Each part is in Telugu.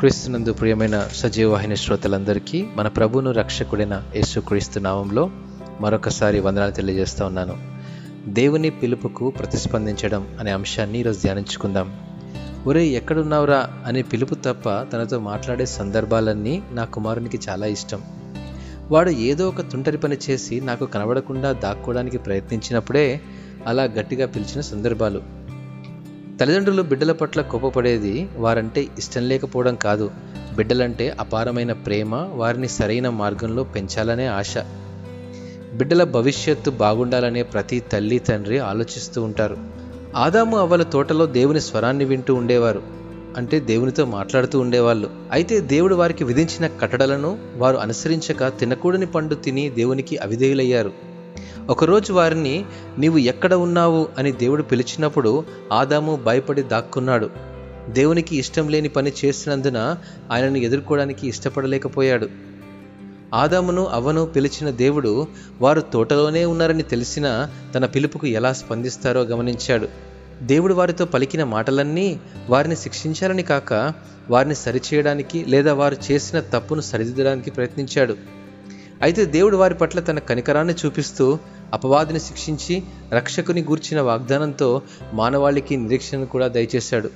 క్రీస్తునందు ప్రియమైన సజీవవాహిన శ్రోతలందరికీ మన ప్రభువును రక్షకుడైన యేసుక్రీస్తు నామంలో మరొకసారి వందనాలు తెలియజేస్తూ ఉన్నాను. దేవుని పిలుపుకు ప్రతిస్పందించడం అనే అంశాన్ని ఈరోజు ధ్యానించుకుందాం. ఒరే ఎక్కడున్నావురా అనే పిలుపు తప్ప తనతో మాట్లాడే సందర్భాలన్నీ నా కుమారునికి చాలా ఇష్టం. వాడు ఏదో ఒక తుంటరి పని చేసి నాకు కనబడకుండా దాక్కోవడానికి ప్రయత్నించినప్పుడే అలా గట్టిగా పిలిచిన సందర్భాలు. తల్లిదండ్రులు బిడ్డల పట్ల కోపపడేది వారంటే ఇష్టం లేకపోవడం కాదు. బిడ్డలంటే అపారమైన ప్రేమ వారిని సరైన మార్గంలో పెంచాలనే ఆశ. బిడ్డల భవిష్యత్తు బాగుండాలనే ప్రతి తల్లి తండ్రి ఆలోచిస్తూ ఉంటారు. ఆదాము అవ్వల తోటలో దేవుని స్వరాన్ని వింటూ ఉండేవారు. అంటే దేవునితో మాట్లాడుతూ ఉండేవాళ్ళు. అయితే దేవుడు వారికి విధించిన కట్టడలను వారు అనుసరించక తినకూడని పండు తిని దేవునికి అవిధేయులయ్యారు. ఒకరోజు వారిని నీవు ఎక్కడ ఉన్నావు? అని దేవుడు పిలిచినప్పుడు ఆదాము భయపడి దాక్కున్నాడు. దేవునికి ఇష్టం లేని పని చేసినందున ఆయనను ఎదుర్కోవడానికి ఇష్టపడలేకపోయాడు. ఆదామును అవ్వను పిలిచిన దేవుడు వారు తోటలోనే ఉన్నారని తెలిసినా తన పిలుపుకు ఎలా స్పందిస్తారో గమనించాడు. దేవుడు వారితో పలికిన మాటలన్నీ వారిని శిక్షించాలని కాక వారిని సరిచేయడానికి లేదా వారు చేసిన తప్పును సరిదిద్దడానికి ప్రయత్నించాడు. అయితే దేవుడు వారి పట్ల తన కనికరాన్ని చూపిస్తూ అపవాదిని శిక్షించి రక్షకుని గూర్చిన వాగ్దానంతో మానవాళికి నిరీక్షణను కూడా దయచేశాడు.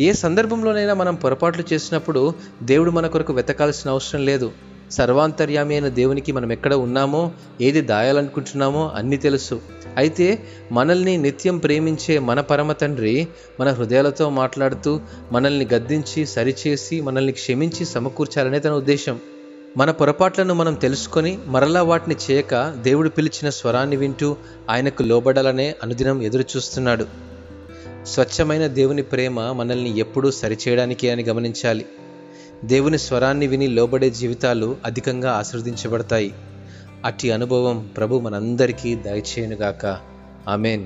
ఏ సందర్భంలోనైనా మనం పొరపాట్లు చేసినప్పుడు దేవుడు మన కొరకు వెతకాల్సిన అవసరం లేదు. సర్వాంతర్యామి అయిన దేవునికి మనం ఎక్కడ ఉన్నామో ఏది దాయాలనుకుంటున్నామో అన్నీ తెలుసు. అయితే మనల్ని నిత్యం ప్రేమించే మన పరమ తండ్రి మన హృదయాలతో మాట్లాడుతూ మనల్ని గద్దించి సరిచేసి మనల్ని క్షమించి సమకూర్చాలనే తన ఉద్దేశం. మన పొరపాట్లను మనం తెలుసుకొని మరలా వాటిని చేయక దేవుడు పిలిచిన స్వరాన్ని వింటూ ఆయనకు లోబడాలనే అనుదినం ఎదురు చూస్తున్నాడు స్వచ్ఛమైన దేవుని ప్రేమ మనల్ని ఎప్పుడూ సరిచేయడానికి అని గమనించాలి. దేవుని స్వరాన్ని విని లోబడే జీవితాలు అధికంగా ఆశీర్వదించబడతాయి. అట్టి అనుభవం ప్రభు మనందరికీ దయచేయనుగాక. ఆమెన్.